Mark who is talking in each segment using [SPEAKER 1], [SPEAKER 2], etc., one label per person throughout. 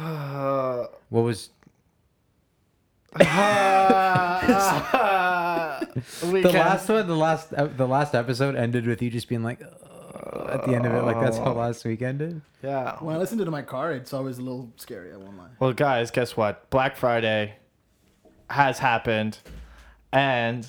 [SPEAKER 1] Uh,
[SPEAKER 2] What was
[SPEAKER 1] we
[SPEAKER 2] the
[SPEAKER 1] can-
[SPEAKER 2] last one? The last ep- the last episode ended with you just being like "Ugh," at the end of it, like that's how last week ended.
[SPEAKER 1] Yeah.
[SPEAKER 3] When I listen to it in my car, it's always a little scary. I won't lie.
[SPEAKER 1] Well, guys, guess what? Black Friday has happened, and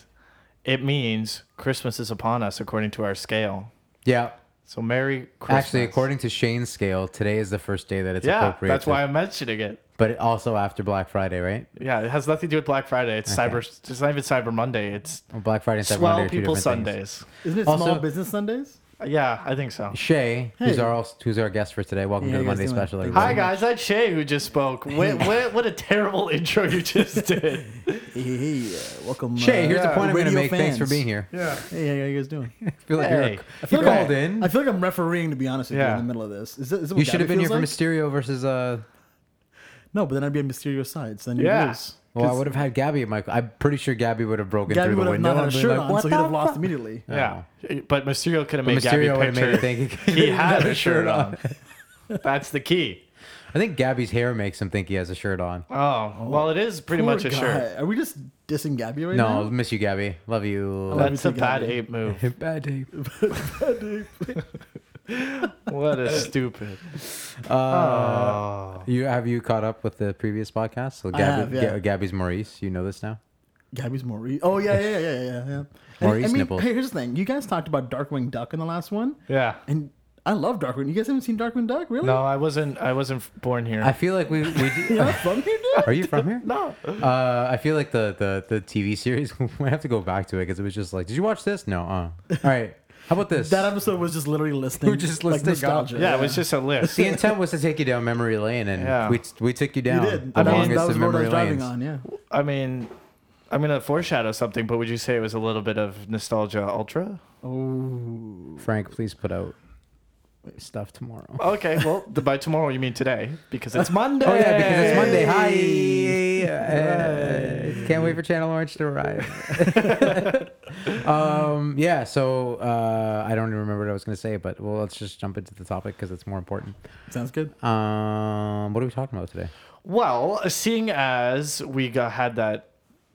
[SPEAKER 1] it means Christmas is upon us according to our scale.
[SPEAKER 2] Yeah.
[SPEAKER 1] So Merry Christmas.
[SPEAKER 2] Actually, according to Shane's scale, today is the first day that it's
[SPEAKER 1] yeah,
[SPEAKER 2] appropriate.
[SPEAKER 1] that's
[SPEAKER 2] to-
[SPEAKER 1] why I'm mentioning it.
[SPEAKER 2] But also after Black Friday, right?
[SPEAKER 1] Yeah, it has nothing to do with Black Friday. It's
[SPEAKER 2] Okay.
[SPEAKER 1] Cyber. It's not even Cyber Monday. It's
[SPEAKER 2] Well, Black Friday and Cyber Monday are two
[SPEAKER 1] People
[SPEAKER 2] different things.
[SPEAKER 1] Sundays.
[SPEAKER 3] Isn't it
[SPEAKER 2] Also-
[SPEAKER 3] Small Business Sundays?
[SPEAKER 1] Yeah, I think so.
[SPEAKER 2] Shay, who's
[SPEAKER 3] Hey.
[SPEAKER 2] our who's our guest for today. Welcome
[SPEAKER 3] Yeah,
[SPEAKER 2] to the
[SPEAKER 3] you guys
[SPEAKER 2] Monday
[SPEAKER 3] doing?
[SPEAKER 2] special.
[SPEAKER 3] Thanks.
[SPEAKER 2] everybody.
[SPEAKER 1] Hi guys, that's Shay who just spoke. What, what, what a terrible intro you just did.
[SPEAKER 3] Hey, hey, hey, uh, welcome.
[SPEAKER 2] Shay,
[SPEAKER 3] uh,
[SPEAKER 2] here's the
[SPEAKER 1] Yeah.
[SPEAKER 2] point I'm going to
[SPEAKER 3] radio
[SPEAKER 2] make. Thanks for
[SPEAKER 3] fans.
[SPEAKER 2] being here.
[SPEAKER 1] Yeah.
[SPEAKER 3] Hey, how you guys doing?
[SPEAKER 2] I feel like
[SPEAKER 1] Hey.
[SPEAKER 2] you're,
[SPEAKER 1] I
[SPEAKER 2] you
[SPEAKER 3] feel like
[SPEAKER 2] called
[SPEAKER 3] I-
[SPEAKER 2] in.
[SPEAKER 3] I feel like I'm refereeing, to be honest with you, in the middle of this. Is, it, is it what
[SPEAKER 2] you should have
[SPEAKER 3] Gabby
[SPEAKER 2] been here
[SPEAKER 3] feels
[SPEAKER 2] for
[SPEAKER 3] like?
[SPEAKER 2] Mysterio versus uh.
[SPEAKER 3] No, but then I'd be on Mysterio side, so then you'd
[SPEAKER 1] Yeah.
[SPEAKER 3] lose.
[SPEAKER 2] Well, I
[SPEAKER 3] 'Cause
[SPEAKER 2] would have had Gabby at my. I'm pretty sure Gabby would have broken
[SPEAKER 3] Gabby
[SPEAKER 2] through
[SPEAKER 3] would
[SPEAKER 2] the
[SPEAKER 3] have
[SPEAKER 2] window
[SPEAKER 3] not had a
[SPEAKER 2] and been
[SPEAKER 3] shirt
[SPEAKER 2] like,
[SPEAKER 3] on, so he'd have lost immediately.
[SPEAKER 1] Yeah. But Mysterio could have
[SPEAKER 2] But
[SPEAKER 1] made Gabby
[SPEAKER 2] Mysterio would have made
[SPEAKER 1] picture.
[SPEAKER 2] think
[SPEAKER 1] he had a shirt on. That's the key.
[SPEAKER 2] I think Gabby's hair makes him think he has a shirt on.
[SPEAKER 1] Oh, well, it is pretty
[SPEAKER 3] Poor
[SPEAKER 1] much a
[SPEAKER 3] guy.
[SPEAKER 1] shirt.
[SPEAKER 3] Are we just dissing Gabby right
[SPEAKER 2] No,
[SPEAKER 3] now?
[SPEAKER 2] No, miss you, Gabby. Love you.
[SPEAKER 3] love
[SPEAKER 1] That's
[SPEAKER 3] you
[SPEAKER 1] a
[SPEAKER 3] too,
[SPEAKER 1] bad
[SPEAKER 3] Gabby.
[SPEAKER 1] ape move.
[SPEAKER 2] Bad day.
[SPEAKER 1] What a stupid.
[SPEAKER 2] Uh,
[SPEAKER 1] Oh.
[SPEAKER 2] you have you caught up with the previous podcast? So
[SPEAKER 3] I have, yeah.
[SPEAKER 2] Ga- Gabby's Maurice. You know this now.
[SPEAKER 3] Gabby's Maurice. Oh yeah, yeah, yeah, yeah, yeah. yeah. And,
[SPEAKER 2] Maurice
[SPEAKER 3] I mean,
[SPEAKER 2] nipples.
[SPEAKER 3] hey, here's the thing. You guys talked about Darkwing Duck in the last one,
[SPEAKER 1] Yeah.
[SPEAKER 3] and I love Darkwing. You guys haven't seen Darkwing Duck, really?
[SPEAKER 1] No, I wasn't. I wasn't born here.
[SPEAKER 2] I feel like we. we do,
[SPEAKER 3] You're not from here, dude.
[SPEAKER 2] are you from here?
[SPEAKER 1] no.
[SPEAKER 2] Uh, I feel like the, the, the TV series. we have to go back to it because it was just like, did you watch this? No. Uh. All right. How about this?
[SPEAKER 3] That episode was just literally listening.
[SPEAKER 2] We're just
[SPEAKER 3] like
[SPEAKER 2] listing
[SPEAKER 3] nostalgia.
[SPEAKER 1] Yeah, it was just a list.
[SPEAKER 2] the intent was to take you down memory lane, and
[SPEAKER 1] Yeah.
[SPEAKER 2] we we took you
[SPEAKER 3] You
[SPEAKER 2] down
[SPEAKER 3] did.
[SPEAKER 2] the
[SPEAKER 3] That was, that was
[SPEAKER 2] of
[SPEAKER 3] I
[SPEAKER 2] memory
[SPEAKER 3] was driving
[SPEAKER 2] lanes.
[SPEAKER 3] on. Yeah.
[SPEAKER 1] I mean, I'm gonna foreshadow something, but would you say it was a little bit of nostalgia ultra?
[SPEAKER 3] Oh.
[SPEAKER 2] Frank, please put out stuff tomorrow.
[SPEAKER 1] Okay, well, the, by tomorrow you mean today because it's Monday.
[SPEAKER 2] Oh yeah, because it's Monday. Hi. Uh, can't wait for Channel Orange to arrive. um, yeah. So uh, I don't even remember what I was going to say, but well, let's just jump into the topic because it's more important.
[SPEAKER 3] Sounds good.
[SPEAKER 2] Um, what are we talking about today?
[SPEAKER 1] Well, seeing as we got had that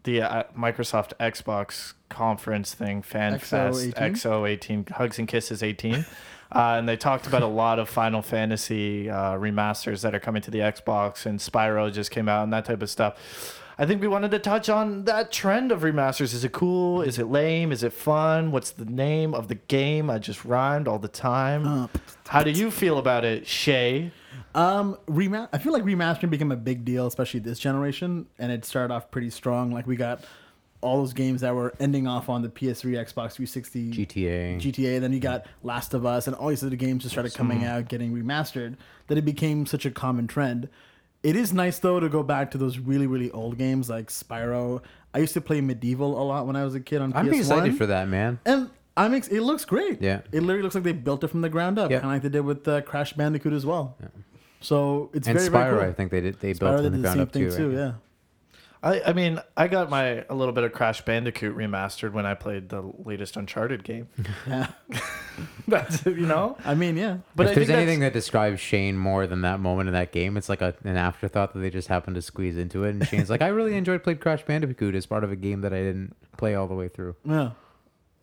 [SPEAKER 1] the uh, Microsoft Xbox conference thing, FanFest
[SPEAKER 3] XO18?
[SPEAKER 1] XO18, Hugs and Kisses 18. Uh, and they talked about a lot of Final Fantasy uh, remasters that are coming to the Xbox, and Spyro just came out, and that type of stuff. I think we wanted to touch on that trend of remasters. Is it cool? Is it lame? Is it fun? What's the name of the game? I just rhymed all the time.
[SPEAKER 3] Uh,
[SPEAKER 1] How do you feel about it, Shay?
[SPEAKER 3] Um, rema- I feel like remastering became a big deal, especially this generation, and it started off pretty strong. Like we got all those games that were ending off on the PS3, Xbox 360,
[SPEAKER 2] GTA.
[SPEAKER 3] GTA. Then you got Last of Us, and all these other games just started coming out, getting remastered. That it became such a common trend. It is nice though to go back to those really, really old games like Spyro. I used to play MediEvil a lot when I was a kid on
[SPEAKER 2] I'm
[SPEAKER 3] PS1.
[SPEAKER 2] excited for that, man.
[SPEAKER 3] And I'm ex- it looks great.
[SPEAKER 2] Yeah.
[SPEAKER 3] It literally looks like they built it from the ground up,
[SPEAKER 2] Yeah.
[SPEAKER 3] kind of like they did with uh, Crash Bandicoot as well. So it's
[SPEAKER 2] And
[SPEAKER 3] very,
[SPEAKER 2] Spyro,
[SPEAKER 3] very cool.
[SPEAKER 2] I think they did. They
[SPEAKER 3] Spyro
[SPEAKER 2] built
[SPEAKER 3] did
[SPEAKER 2] from the
[SPEAKER 3] the
[SPEAKER 2] ground
[SPEAKER 3] same
[SPEAKER 2] up
[SPEAKER 3] thing
[SPEAKER 2] too.
[SPEAKER 3] too.
[SPEAKER 2] right?
[SPEAKER 3] Yeah.
[SPEAKER 1] I, I mean, I got my a little bit of Crash Bandicoot remastered when I played the latest Uncharted game.
[SPEAKER 3] Yeah.
[SPEAKER 1] That's you know.
[SPEAKER 3] I mean, yeah.
[SPEAKER 1] But
[SPEAKER 2] if
[SPEAKER 1] I
[SPEAKER 2] there's anything that describes Shane more than that moment in that game, it's like a, an afterthought that they just happened to squeeze into it. And Shane's like, I really enjoyed played Crash Bandicoot as part of a game that I didn't play all the way through.
[SPEAKER 3] Yeah.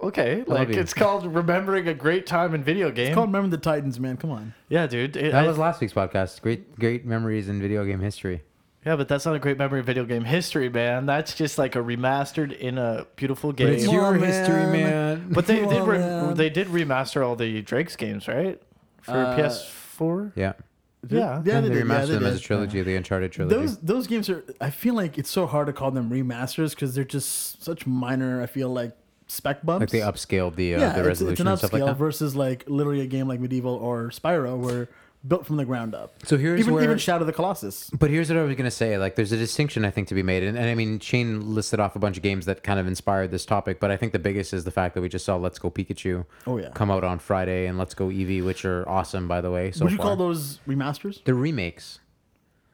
[SPEAKER 1] okay, like
[SPEAKER 2] you.
[SPEAKER 1] it's called remembering a great time in video game.
[SPEAKER 3] It's called Remember the Titans, man. Come on.
[SPEAKER 1] yeah, dude. It-
[SPEAKER 2] That
[SPEAKER 1] I-
[SPEAKER 2] was last week's podcast. Great, great memories in video game history.
[SPEAKER 1] Yeah, but that's not a great memory of video game history, man. That's just like a remastered in a beautiful game.
[SPEAKER 3] it's your history, man.
[SPEAKER 1] But they
[SPEAKER 3] Come
[SPEAKER 1] did re-
[SPEAKER 3] man.
[SPEAKER 1] they did remaster all the Drake's games, right? For
[SPEAKER 3] Uh,
[SPEAKER 1] PS4.
[SPEAKER 2] Yeah,
[SPEAKER 1] Yeah.
[SPEAKER 3] Yeah,
[SPEAKER 2] they,
[SPEAKER 3] they, did.
[SPEAKER 2] remastered
[SPEAKER 3] Yeah, they
[SPEAKER 2] them as a
[SPEAKER 3] did.
[SPEAKER 2] trilogy, the Uncharted trilogy.
[SPEAKER 3] Those those games are. I feel like it's so hard to call them remasters because they're just such minor. I feel like spec bumps.
[SPEAKER 2] like they upscaled the uh,
[SPEAKER 3] yeah,
[SPEAKER 2] the
[SPEAKER 3] it's,
[SPEAKER 2] resolution
[SPEAKER 3] it's an
[SPEAKER 2] and stuff like
[SPEAKER 3] upscale
[SPEAKER 2] that.
[SPEAKER 3] versus like literally a game like MediEvil or Spyro, where built from the ground up.
[SPEAKER 2] So here's
[SPEAKER 3] even
[SPEAKER 2] where
[SPEAKER 3] even Shadow of the Colossus.
[SPEAKER 2] But here's what I was gonna say. Like, there's a distinction I think to be made, and, and I mean, Shane listed off a bunch of games that kind of inspired this topic. But I think the biggest is the fact that we just saw Let's Go Pikachu
[SPEAKER 3] Oh yeah.
[SPEAKER 2] come out on Friday, and Let's Go Eevee, which are awesome, by the way. So
[SPEAKER 3] Would you
[SPEAKER 2] far.
[SPEAKER 3] call those remasters?
[SPEAKER 2] the remakes?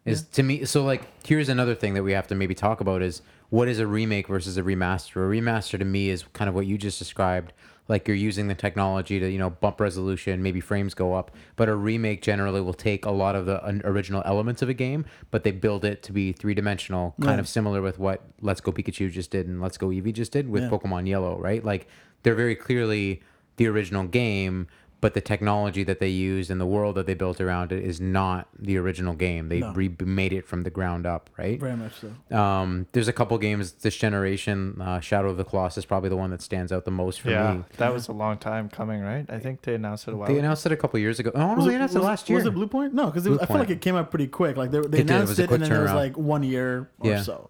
[SPEAKER 2] Is to me. So like, here's another thing that we have to maybe talk about is what is a remake versus a remaster. A remaster to me is kind of what you just described, like you're using the technology to you know bump resolution, maybe frames go up. But a remake generally will take a lot of the original elements of a game, but they build it to be three dimensional, kind
[SPEAKER 3] Right.
[SPEAKER 2] of similar with what Let's Go Pikachu just did and Let's Go Eevee just did with
[SPEAKER 3] Yeah.
[SPEAKER 2] Pokemon Yellow, right? Like they're very clearly the original game, but the technology that they used and the world that they built around it is not the original game. They
[SPEAKER 3] No.
[SPEAKER 2] remade it from the ground up, right?
[SPEAKER 3] Very much so.
[SPEAKER 2] Um, there's a couple games this generation. Uh, Shadow of the Colossus is probably the one that stands out the most for
[SPEAKER 1] yeah,
[SPEAKER 2] me.
[SPEAKER 1] that was a long time coming, right? I think they announced it a while.
[SPEAKER 2] They announced it a couple years ago. Oh no,
[SPEAKER 3] Was
[SPEAKER 2] they announced it,
[SPEAKER 3] was
[SPEAKER 2] last year.
[SPEAKER 3] Was it Bluepoint? No, because I feel like it came out pretty quick. Like they, they
[SPEAKER 2] It did. It
[SPEAKER 3] announced it, and then there was like one year or
[SPEAKER 2] Yeah.
[SPEAKER 3] so.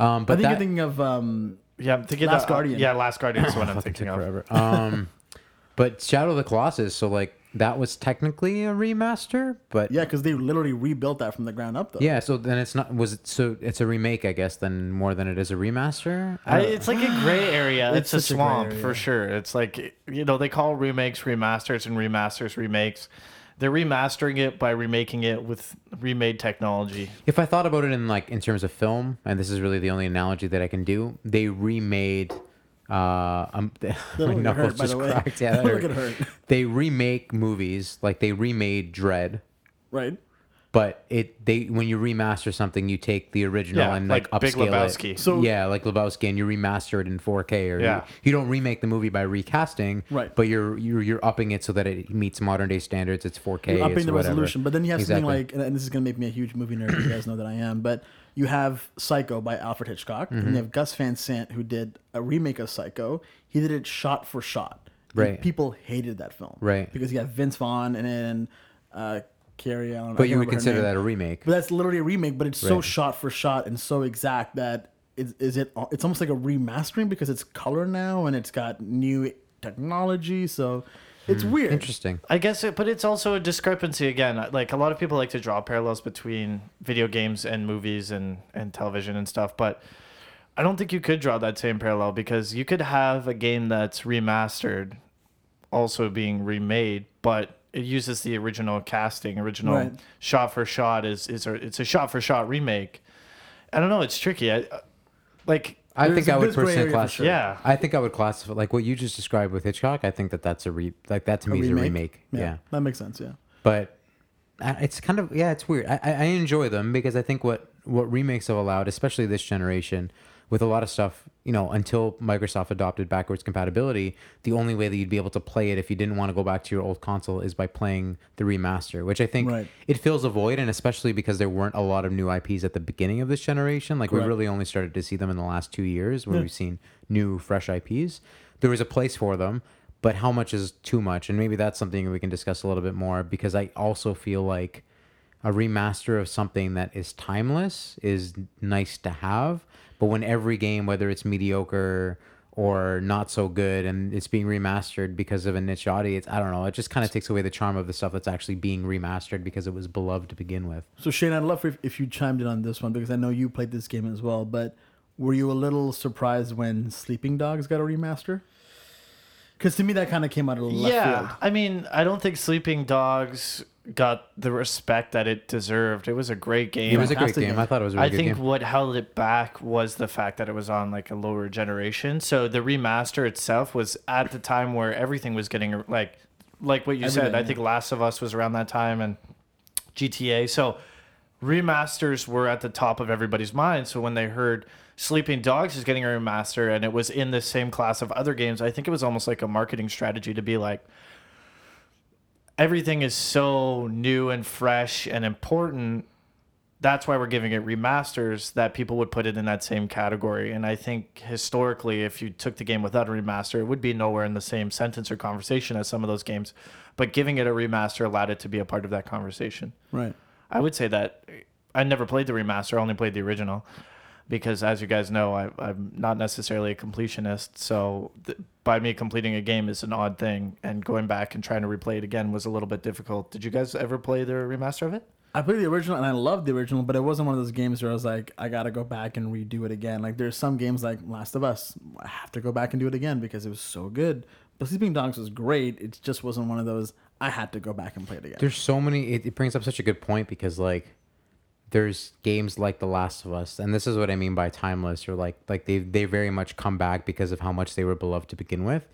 [SPEAKER 2] um,
[SPEAKER 3] I
[SPEAKER 2] but
[SPEAKER 3] think
[SPEAKER 2] that
[SPEAKER 3] you're thinking of um,
[SPEAKER 1] Yeah, I'm thinking
[SPEAKER 3] Last
[SPEAKER 1] that-
[SPEAKER 3] Guardian.
[SPEAKER 1] Yeah, Last Guardian is what I'm thinking of.
[SPEAKER 2] forever. Um, but Shadow of the Colossus, so like that was technically a remaster, but
[SPEAKER 3] yeah, because they literally rebuilt that from the ground up though.
[SPEAKER 2] Yeah, so then it's not was it so it's a remake, I guess, then more than it is a remaster.
[SPEAKER 1] I, it's like a gray area.
[SPEAKER 3] It's
[SPEAKER 1] It's, a
[SPEAKER 3] such a gray
[SPEAKER 1] swamp
[SPEAKER 3] area.
[SPEAKER 1] for sure. It's like you know they call remakes remasters and remasters remakes. They're remastering it by remaking it with remade technology.
[SPEAKER 2] If I thought about it in like in terms of film, and this is really the only analogy that I can do, they remade. Uh, um, my knuckles
[SPEAKER 3] hurt, by
[SPEAKER 2] just
[SPEAKER 3] the way.
[SPEAKER 2] cracked. Yeah, that hurt.
[SPEAKER 3] at hurt.
[SPEAKER 2] They remake movies like they remade Dredd,
[SPEAKER 3] Right.
[SPEAKER 2] but it they when you remaster something, you take the original
[SPEAKER 1] Yeah,
[SPEAKER 2] and like,
[SPEAKER 1] like Big
[SPEAKER 2] upscale
[SPEAKER 1] Lebowski.
[SPEAKER 2] it.
[SPEAKER 3] So-
[SPEAKER 2] yeah, like Lebowski, and you remaster it in 4K, or
[SPEAKER 1] Yeah.
[SPEAKER 2] you, you don't remake the movie by recasting,
[SPEAKER 3] Right.
[SPEAKER 2] But you're you're you're upping it so that it meets modern day standards. It's 4K,
[SPEAKER 3] You're upping
[SPEAKER 2] it's
[SPEAKER 3] the
[SPEAKER 2] whatever.
[SPEAKER 3] resolution, but then you have
[SPEAKER 2] Exactly.
[SPEAKER 3] something like, and- and this is gonna make me a huge movie nerd. you guys know that I am, but you have Psycho by Alfred Hitchcock,
[SPEAKER 2] Mm-hmm.
[SPEAKER 3] and you have Gus Van Sant who did a remake of Psycho. He did it shot for shot. And
[SPEAKER 2] Right.
[SPEAKER 3] People hated that film,
[SPEAKER 2] Right.
[SPEAKER 3] Because you got Vince Vaughn and then uh, Carrie Allen.
[SPEAKER 2] But you would consider that a remake.
[SPEAKER 3] But that's literally a remake, but it's so shot for shot and so exact that is, is it? It's almost like a remastering because it's color now and it's got new technology. So it's hmm. weird.
[SPEAKER 2] Interesting.
[SPEAKER 1] I guess, it, but it's also a discrepancy again. Uh, like a lot of people like to draw parallels between video games and movies and and television and stuff, but I don't think you could draw that same parallel because you could have a game that's remastered, also being remade, but it uses the original casting, original
[SPEAKER 3] Right.
[SPEAKER 1] shot for shot is is a, it's a shot for shot remake. I don't know. It's tricky. I, uh, like
[SPEAKER 2] I think I would
[SPEAKER 3] there's gray
[SPEAKER 2] personally classify.
[SPEAKER 3] sure.
[SPEAKER 1] Yeah.
[SPEAKER 2] I think I would classify like what you just described with Hitchcock. I think that that's a re like that to me is a remake. Yeah,
[SPEAKER 3] that makes sense. Yeah.
[SPEAKER 2] but uh, it's kind of yeah, it's weird. I, I I enjoy them because I think what what remakes have allowed, especially this generation, with a lot of stuff, you know, until Microsoft adopted backwards compatibility, the only way that you'd be able to play it if you didn't want to go back to your old console is by playing the remaster, which I think
[SPEAKER 3] Right.
[SPEAKER 2] it fills a void, and especially because there weren't a lot of new IPs at the beginning of this generation. Like we really only started to see them in the last two years, where
[SPEAKER 3] Yeah.
[SPEAKER 2] we've seen new, fresh IPs. There was a place for them, but how much is too much? And maybe that's something we can discuss a little bit more because I also feel like a remaster of something that is timeless is nice to have. But when every game, whether it's mediocre or not so good, and it's being remastered because of a niche audience, I don't know. It just kind of takes away the charm of the stuff that's actually being remastered because it was beloved to begin with.
[SPEAKER 3] So Shane, I'd love if, if you chimed in on this one because I know you played this game as well. But were you a little surprised when Sleeping Dogs got a remaster? Because to me, that kind of came out of the left
[SPEAKER 1] yeah,
[SPEAKER 3] field.
[SPEAKER 1] I mean, I don't think Sleeping Dogs got the respect that it deserved. It was a great game.
[SPEAKER 2] It was a great game.
[SPEAKER 3] game.
[SPEAKER 2] I thought it was a really
[SPEAKER 1] I
[SPEAKER 2] good
[SPEAKER 1] think
[SPEAKER 2] game.
[SPEAKER 1] what held it back was the fact that it was on like a lower generation. So the remaster itself was at the time where everything was getting like like what you said. I
[SPEAKER 3] yeah.
[SPEAKER 1] think Last of Us was around that time and GTA. So remasters were at the top of everybody's mind. So when they heard Sleeping Dogs is getting a remaster and it was in the same class of other games, I think it was almost like a marketing strategy to be like everything is so new and fresh and important. That's why we're giving it remasters that people would put it in that same category. And i think historically if you took the game without a remaster it would be nowhere in the same sentence or conversation as some of those games. But giving it a remaster allowed it to be a part of that conversation.
[SPEAKER 3] Right.
[SPEAKER 1] i would say that i never played the remaster I only played the original because as you guys know I, i'm not necessarily a completionist so th- by me completing a game is an odd thing and going back and trying to replay it again was a little bit difficult did you guys ever play the remaster of it
[SPEAKER 3] I played the original and I loved the original, but it wasn't one of those games where I was like, I gotta go back and redo it again. Like there's some games like Last of Us, I have to go back and do it again because it was so good. But Sleeping Dogs was great. It just wasn't one of those I had to go back and play it again.
[SPEAKER 2] There's so many. It, it brings up such a good point because like, there's games like The Last of Us, and this is what I mean by timeless, or like like they they very much come back because of how much they were beloved to begin with.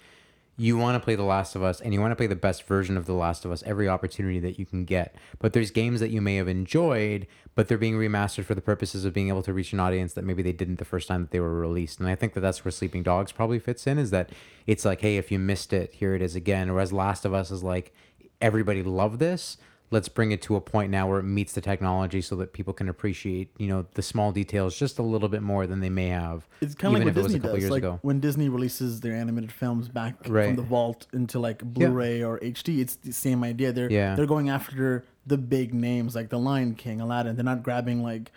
[SPEAKER 2] you want to play The Last of Us and you want to play the best version of The Last of Us every opportunity that you can get. But there's games that you may have enjoyed, but they're being remastered for the purposes of being able to reach an audience that maybe they didn't the first time that they were released. And I think that that's where Sleeping Dogs probably fits in is that it's like, hey, if you missed it, here it is again. Whereas Last of Us is like, everybody loved this let's bring it to a point now where it meets the technology so that people can appreciate you know the small details just a little bit more than they may have
[SPEAKER 3] It's kind of like
[SPEAKER 2] even
[SPEAKER 3] what
[SPEAKER 2] if it was a
[SPEAKER 3] Disney
[SPEAKER 2] couple
[SPEAKER 3] does.
[SPEAKER 2] years
[SPEAKER 3] Like
[SPEAKER 2] ago
[SPEAKER 3] when Disney releases their animated films back
[SPEAKER 2] Right.
[SPEAKER 3] from the vault into like Blu-ray or HD, it's the same idea. They're
[SPEAKER 2] Yeah.
[SPEAKER 3] they're going after the big names like The Lion King, Aladdin. They're not grabbing like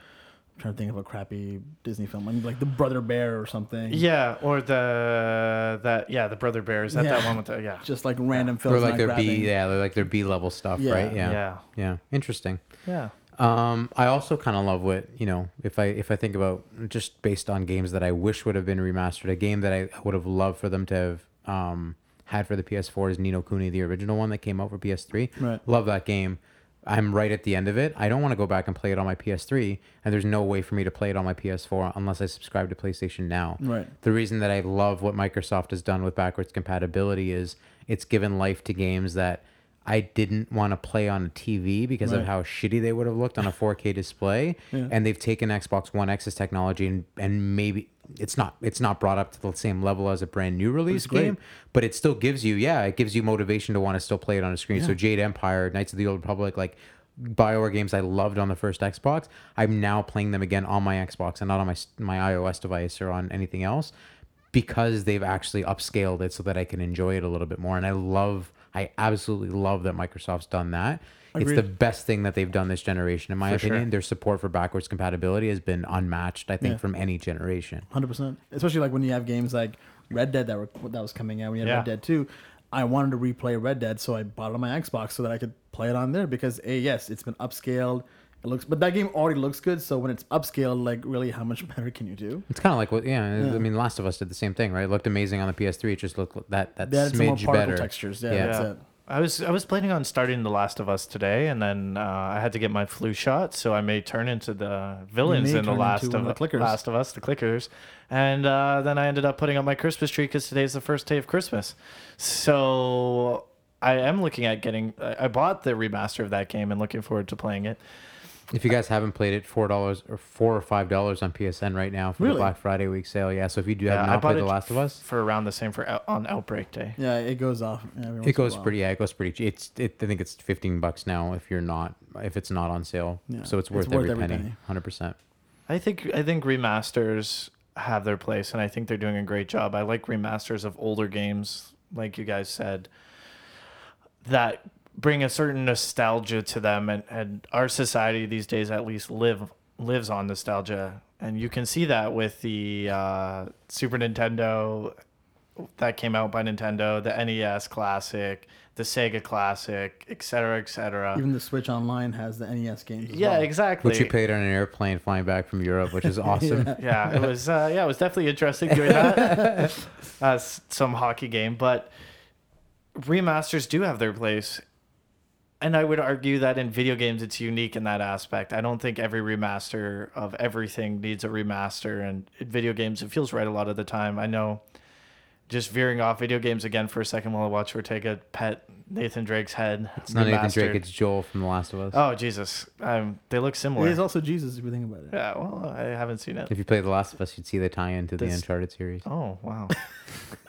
[SPEAKER 3] trying to think of a crappy Disney film, I mean, like The Brother Bear or something.
[SPEAKER 1] Yeah, or the that yeah, the Brother Bear is that that
[SPEAKER 3] Yeah.
[SPEAKER 1] one with the yeah.
[SPEAKER 3] Just like random
[SPEAKER 2] or
[SPEAKER 3] films.
[SPEAKER 2] like
[SPEAKER 3] not
[SPEAKER 2] their
[SPEAKER 3] grabbing.
[SPEAKER 2] b yeah they're like their b level stuff
[SPEAKER 3] Yeah.
[SPEAKER 2] right yeah
[SPEAKER 1] Yeah.
[SPEAKER 2] yeah interesting
[SPEAKER 1] Yeah.
[SPEAKER 2] Um, I also kind of love what you know. If I if I think about just based on games that I wish would have been remastered, a game that I would have loved for them to have um, had for the PS4 is Ni no Kuni, the original one that came out for PS3.
[SPEAKER 3] Right.
[SPEAKER 2] Love that game. I'm right at the end of it. I don't want to go back and play it on my PS3, and there's no way for me to play it on my PS4 unless I subscribe to PlayStation Now.
[SPEAKER 3] Right.
[SPEAKER 2] The reason that I love what Microsoft has done with backwards compatibility is it's given life to games that I didn't want to play on a TV because of how shitty they would have looked on a 4K display.
[SPEAKER 3] Yeah.
[SPEAKER 2] And they've taken Xbox One X's technology and, and maybe it's not it's not brought up to the same level as a brand new release
[SPEAKER 3] great.
[SPEAKER 2] game, but it still gives you yeah, it gives you motivation to want to still play it on a screen. So Jade Empire, Knights of the Old Republic, like BioWare games I loved on the first Xbox, I'm now playing them again on my Xbox and not on my my iOS device or on anything else because they've actually upscaled it so that I can enjoy it a little bit more. And I love, I absolutely love that Microsoft's done that. It's the best thing that they've done this generation, in my
[SPEAKER 1] For sure.
[SPEAKER 2] opinion. Their support for backwards compatibility has been unmatched, I think,
[SPEAKER 3] Yeah.
[SPEAKER 2] from any generation.
[SPEAKER 3] Hundred percent. Especially like when you have games like Red Dead that were that was coming out. When you had
[SPEAKER 1] Yeah.
[SPEAKER 3] Red Dead Two, I wanted to replay Red Dead, so I bought it on my Xbox so that I could play it on there because a yes, it's been upscaled. It looks, but that game already looks good. So when it's upscaled, like really, how much better can you do?
[SPEAKER 2] It's kind of like what, yeah,
[SPEAKER 3] Yeah.
[SPEAKER 2] I mean, Last of Us did the same thing, right? It looked amazing on the PS3. It just looked that that
[SPEAKER 3] They added some more
[SPEAKER 2] smidge
[SPEAKER 3] particle
[SPEAKER 2] better.
[SPEAKER 3] textures. Yeah,
[SPEAKER 2] Yeah.
[SPEAKER 3] that's
[SPEAKER 1] Yeah.
[SPEAKER 3] it.
[SPEAKER 1] I was I was planning on starting The Last of Us today, and then uh, I had to get my flu shot, so I may turn into the villains in The Last of
[SPEAKER 3] the clickers.
[SPEAKER 1] Last of Us, the clickers, and uh, then I ended up putting up my Christmas tree because today's the first day of Christmas. So I am looking at getting. I bought the remaster of that game and looking forward to playing it.
[SPEAKER 2] If you guys haven't played it, four dollars or four or five dollars on PSN right now for
[SPEAKER 3] Really?
[SPEAKER 2] the Black Friday week sale. Yeah, so if you do have
[SPEAKER 1] Yeah, I
[SPEAKER 2] not
[SPEAKER 1] bought
[SPEAKER 2] played The Last of Us,
[SPEAKER 1] for around the same for out, on Outbreak Day.
[SPEAKER 3] Yeah, it goes off. every once in
[SPEAKER 2] it
[SPEAKER 3] a
[SPEAKER 2] goes
[SPEAKER 3] while.
[SPEAKER 2] pretty. Yeah, it goes pretty. cheap. It's. It, I think it's fifteen bucks now if you're not if it's not on sale.
[SPEAKER 3] Yeah,
[SPEAKER 2] So it's
[SPEAKER 3] it's
[SPEAKER 2] worth,
[SPEAKER 3] worth
[SPEAKER 2] every,
[SPEAKER 3] every
[SPEAKER 2] penny.
[SPEAKER 3] penny.
[SPEAKER 2] Hundred percent.
[SPEAKER 1] I think I think remasters have their place, and I think they're doing a great job. I like remasters of older games, like you guys said, that bring a certain nostalgia to them, and, and our society these days at least live lives on nostalgia, and you can see that with the uh, Super Nintendo that came out by Nintendo, the NES Classic, the Sega Classic, et cetera, et cetera.
[SPEAKER 3] Even the Switch Online has the NES games. As
[SPEAKER 1] yeah,
[SPEAKER 3] well.
[SPEAKER 1] exactly.
[SPEAKER 2] Which you played on an airplane flying back from Europe, which is awesome.
[SPEAKER 1] yeah, it was. Uh, yeah, it was definitely interesting doing that. As some hockey game, but remasters do have their place, and I would argue that in video games it's unique in that aspect. I don't think every remaster of everything needs a remaster, and in video games it feels right a lot of the time. I know. Just veering off video games again for a second while I watch Ortega pet Nathan Drake's head.
[SPEAKER 2] It's not Nathan Drake, it's Joel from The Last of Us.
[SPEAKER 1] Oh Jesus, um, they look similar.
[SPEAKER 3] It is also Jesus if you think about it.
[SPEAKER 1] yeah, well, I haven't seen it.
[SPEAKER 2] If you play The Last of Us, you'd see the tie-in to the
[SPEAKER 1] This-
[SPEAKER 2] Uncharted series.
[SPEAKER 1] Oh wow.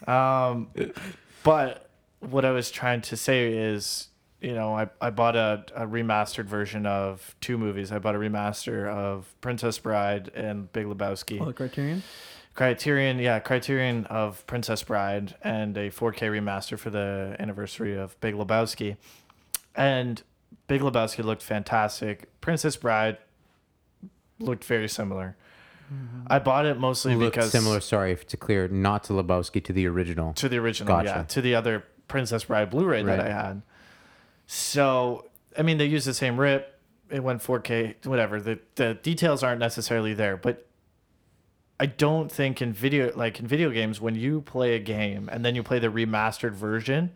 [SPEAKER 1] um, but what I was trying to say is, you know, I, I bought a, a remastered version of two movies. I bought a remaster of Princess Bride and Big Lebowski.
[SPEAKER 3] Oh, the Criterion.
[SPEAKER 1] Criterion, yeah, Criterion of Princess Bride and a 4K remaster for the anniversary of Big Lebowski. And Big Lebowski looked fantastic. Princess Bride looked very similar. Mm-hmm. I bought it mostly
[SPEAKER 2] Looked
[SPEAKER 1] because
[SPEAKER 2] similar. Sorry, to clear, not to Lebowski, to the original.
[SPEAKER 1] to the original, yeah,
[SPEAKER 2] Gotcha.
[SPEAKER 1] to the other Princess Bride Blu-ray that I had. So, I mean, they use the same rip. It went 4K, whatever. The the details aren't necessarily there, but I don't think in video like in video games when you play a game and then you play the remastered version,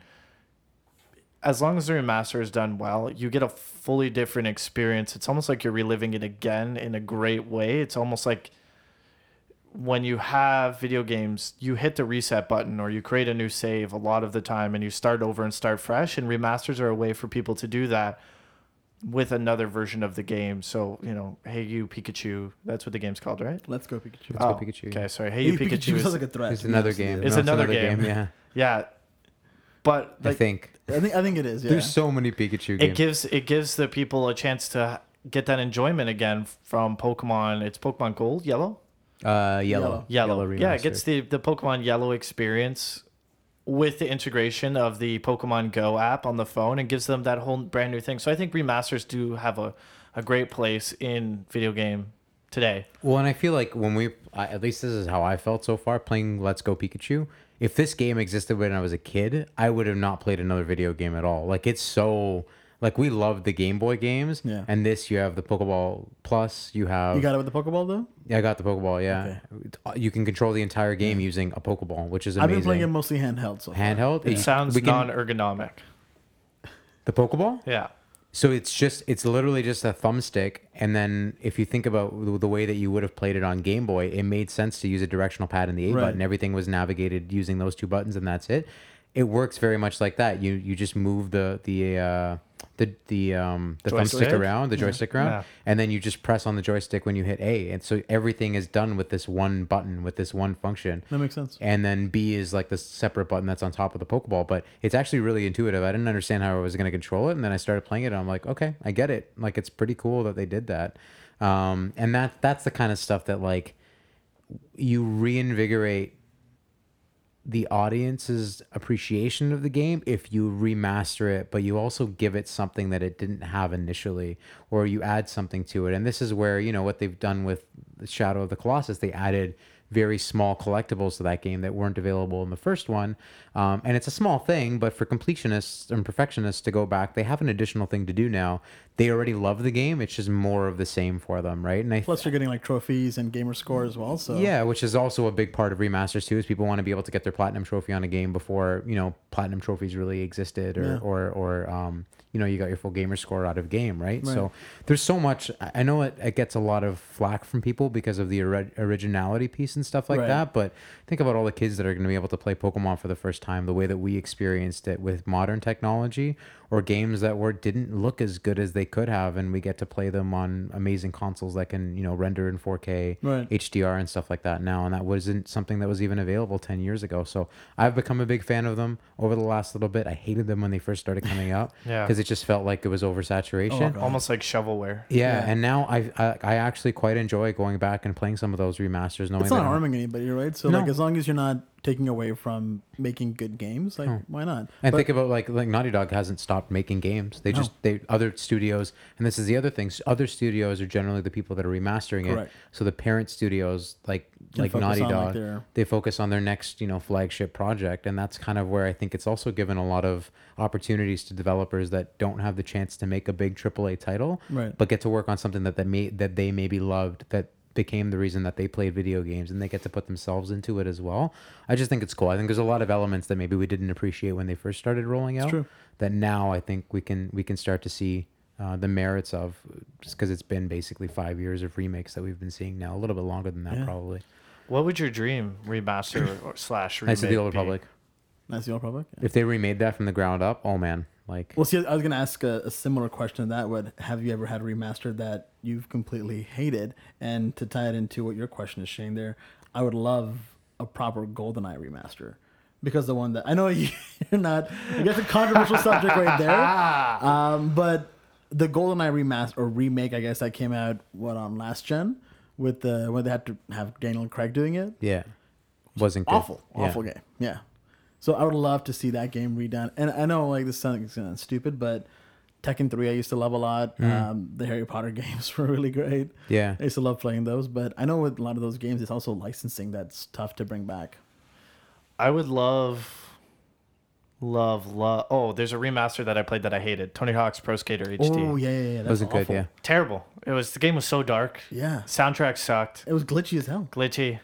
[SPEAKER 1] as long as the remaster is done well, you get a fully different experience. It's almost like you're reliving it again in a great way. It's almost like when you have video games, you hit the reset button or you create a new save a lot of the time and you start over and start fresh. And remasters are a way for people to do that with another version of the game. So, you know, Hey You Pikachu, that's what the game's called, right?
[SPEAKER 3] Let's go Pikachu.
[SPEAKER 2] Let's Go oh, Pikachu.
[SPEAKER 1] Okay, sorry. Hey,
[SPEAKER 3] Hey,
[SPEAKER 1] You Pikachu.
[SPEAKER 3] Pikachu
[SPEAKER 1] is-
[SPEAKER 3] sounds like a threat.
[SPEAKER 2] It's another game.
[SPEAKER 1] It's
[SPEAKER 2] No,
[SPEAKER 1] another game.
[SPEAKER 2] Yeah,
[SPEAKER 1] yeah. But
[SPEAKER 2] I think
[SPEAKER 3] I think I think it is. Yeah.
[SPEAKER 2] there's so many Pikachu
[SPEAKER 1] it gives it gives the people a chance to get that enjoyment again from Pokemon. It's Pokemon Gold, Yellow,
[SPEAKER 2] uh, yellow,
[SPEAKER 3] Yellow.
[SPEAKER 1] Yellow. yeah, it gets the the Pokemon Yellow experience with the integration of the Pokemon Go app on the phone and gives them that whole brand new thing. So I think remasters do have a a great place in video game today.
[SPEAKER 2] Well, and I feel like when we, I- at least this is how I felt so far playing Let's Go Pikachu. If this game existed when I was a kid, I would have not played another video game at all. Like it's so, like we love the Game Boy games,
[SPEAKER 3] Yeah.
[SPEAKER 2] and this you have the Pokeball Plus. You have,
[SPEAKER 3] You got it with the Pokeball though.
[SPEAKER 2] yeah, I got the Pokeball. Yeah, you can control the entire game using a Pokeball, which is amazing.
[SPEAKER 3] I've
[SPEAKER 2] amazing.
[SPEAKER 3] been playing it mostly handheld. So
[SPEAKER 2] handheld.
[SPEAKER 1] It
[SPEAKER 2] You-
[SPEAKER 1] sounds
[SPEAKER 2] we can-
[SPEAKER 1] non-ergonomic.
[SPEAKER 2] the Pokeball.
[SPEAKER 1] Yeah.
[SPEAKER 2] So it's just it's literally just a thumbstick, and then if you think about the- the way that you would have played it on Game Boy, it made sense to use a directional pad and the A
[SPEAKER 3] Right.
[SPEAKER 2] button. Everything was navigated using those two buttons, and that's it. It works very much like that. You you just move the the uh, the the um the
[SPEAKER 1] Joystick?
[SPEAKER 2] thumbstick around, the joystick around,
[SPEAKER 1] Yeah.
[SPEAKER 2] and then you just press on the joystick when you hit A, and so everything is done with this one button with this one function
[SPEAKER 3] That makes sense.
[SPEAKER 2] and then B is like the separate button that's on top of the Pokeball. But it's actually really intuitive. I didn't understand how I was going to control it, and then I started playing it, and I'm like, okay, I get it. Like it's pretty cool that they did that, um, and that that's the kind of stuff that like you reinvigorate the audience's appreciation of the game if you remaster it, but you also give it something that it didn't have initially, or you add something to it. And this is where, you know, what they've done with the Shadow of the Colossus, they added very small collectibles to that game that weren't available in the first one. Um, and it's a small thing, but for completionists and perfectionists to go back, they have an additional thing to do now. They already love the game. It's just more of the same for them, right? And I
[SPEAKER 3] Plus, you're getting like trophies and gamer score as well. So
[SPEAKER 2] yeah, which is also a big part of remasters too. Is people want to be able to get their platinum trophy on a game before you know platinum trophies really existed, or
[SPEAKER 3] Yeah.
[SPEAKER 2] or or um, you know you got your full gamer score out of game, right?
[SPEAKER 3] Right.
[SPEAKER 2] So there's so much. I know it, it gets a lot of flack from people because of the ori- originality piece and stuff like
[SPEAKER 3] Right.
[SPEAKER 2] that. But think about all the kids that are going to be able to play Pokemon for the first time, the way that we experienced it with modern technology, or games that were didn't look as good as they could have, and we get to play them on amazing consoles that can you know render in 4K.
[SPEAKER 3] Right.
[SPEAKER 2] HDR and stuff like that now, and that wasn't something that was even available 10 years ago. So I've become a big fan of them over the last little bit. I hated them when they first started coming out
[SPEAKER 1] Yeah.
[SPEAKER 2] because it just felt like it was oversaturation.
[SPEAKER 3] Oh, God.
[SPEAKER 1] Almost like shovelware.
[SPEAKER 2] yeah,
[SPEAKER 3] Yeah.
[SPEAKER 2] and now I, I I actually quite enjoy going back and playing some of those remasters, knowing
[SPEAKER 3] it's
[SPEAKER 2] that
[SPEAKER 3] not
[SPEAKER 2] I'm-
[SPEAKER 3] harming anybody, right? So
[SPEAKER 2] No.
[SPEAKER 3] like, as long as you're not taking away from making good games, like, hmm. why not?
[SPEAKER 2] And
[SPEAKER 3] But-
[SPEAKER 2] think about like like Naughty Dog hasn't stopped making games. They just they other studios, and this is the other thing. Other studios are generally the people that are remastering it.
[SPEAKER 3] Correct.
[SPEAKER 2] So the parent studios, like
[SPEAKER 3] Can
[SPEAKER 2] like Naughty
[SPEAKER 3] on, like,
[SPEAKER 2] Dog,
[SPEAKER 3] their-
[SPEAKER 2] they focus on their next you know flagship project, and that's kind of where I think it's also given a lot of opportunities to developers that don't have the chance to make a big AAA title,
[SPEAKER 3] Right.
[SPEAKER 2] but get to work on something that they may that they maybe loved that became the reason that they played video games and they get to put themselves into it as well. I just think it's cool. I think there's a lot of elements that maybe we didn't appreciate when they first started rolling out
[SPEAKER 3] true.
[SPEAKER 2] that now I think we can we can start to see uh, the merits of just because it's been basically five years of remakes that we've been seeing now, a little bit longer than that
[SPEAKER 3] Yeah.
[SPEAKER 2] probably.
[SPEAKER 1] What would your dream remaster or slash remake
[SPEAKER 2] Knights of the Old
[SPEAKER 1] be?
[SPEAKER 2] Republic.
[SPEAKER 3] Nice the Old Republic. Yeah.
[SPEAKER 2] If they remade that from the ground up, oh man, like
[SPEAKER 3] Well, see, I was gonna ask a, a similar question to that. Would have you ever had a remaster that you've completely hated? And to tie it into what your question is, Shane, there, I would love a proper GoldenEye remaster because the one that I know you, you're not, I guess a controversial subject right there. Um, but the GoldenEye remaster or remake, I guess that came out what on last gen with the when they had to have Daniel Craig doing it.
[SPEAKER 2] yeah, wasn't good.
[SPEAKER 3] Awful,
[SPEAKER 2] Yeah.
[SPEAKER 3] awful game. Yeah. So I would love to see that game redone. And I know like this sounds kind of stupid, but Tekken 3 I used to love a lot. Um, the Harry Potter games were really great.
[SPEAKER 2] Yeah.
[SPEAKER 3] I used to love playing those, but I know with a lot of those games, it's also licensing that's tough to bring back.
[SPEAKER 1] I would love, love, love. Oh, there's a remaster that I played that I hated. Tony Hawk's Pro Skater HD.
[SPEAKER 3] Oh yeah, yeah, yeah. That's
[SPEAKER 2] Wasn't good,
[SPEAKER 3] awful.
[SPEAKER 2] yeah.
[SPEAKER 1] Terrible. It was the game was so dark.
[SPEAKER 3] Yeah.
[SPEAKER 1] Soundtrack sucked.
[SPEAKER 3] It was glitchy as hell.
[SPEAKER 1] Glitchy.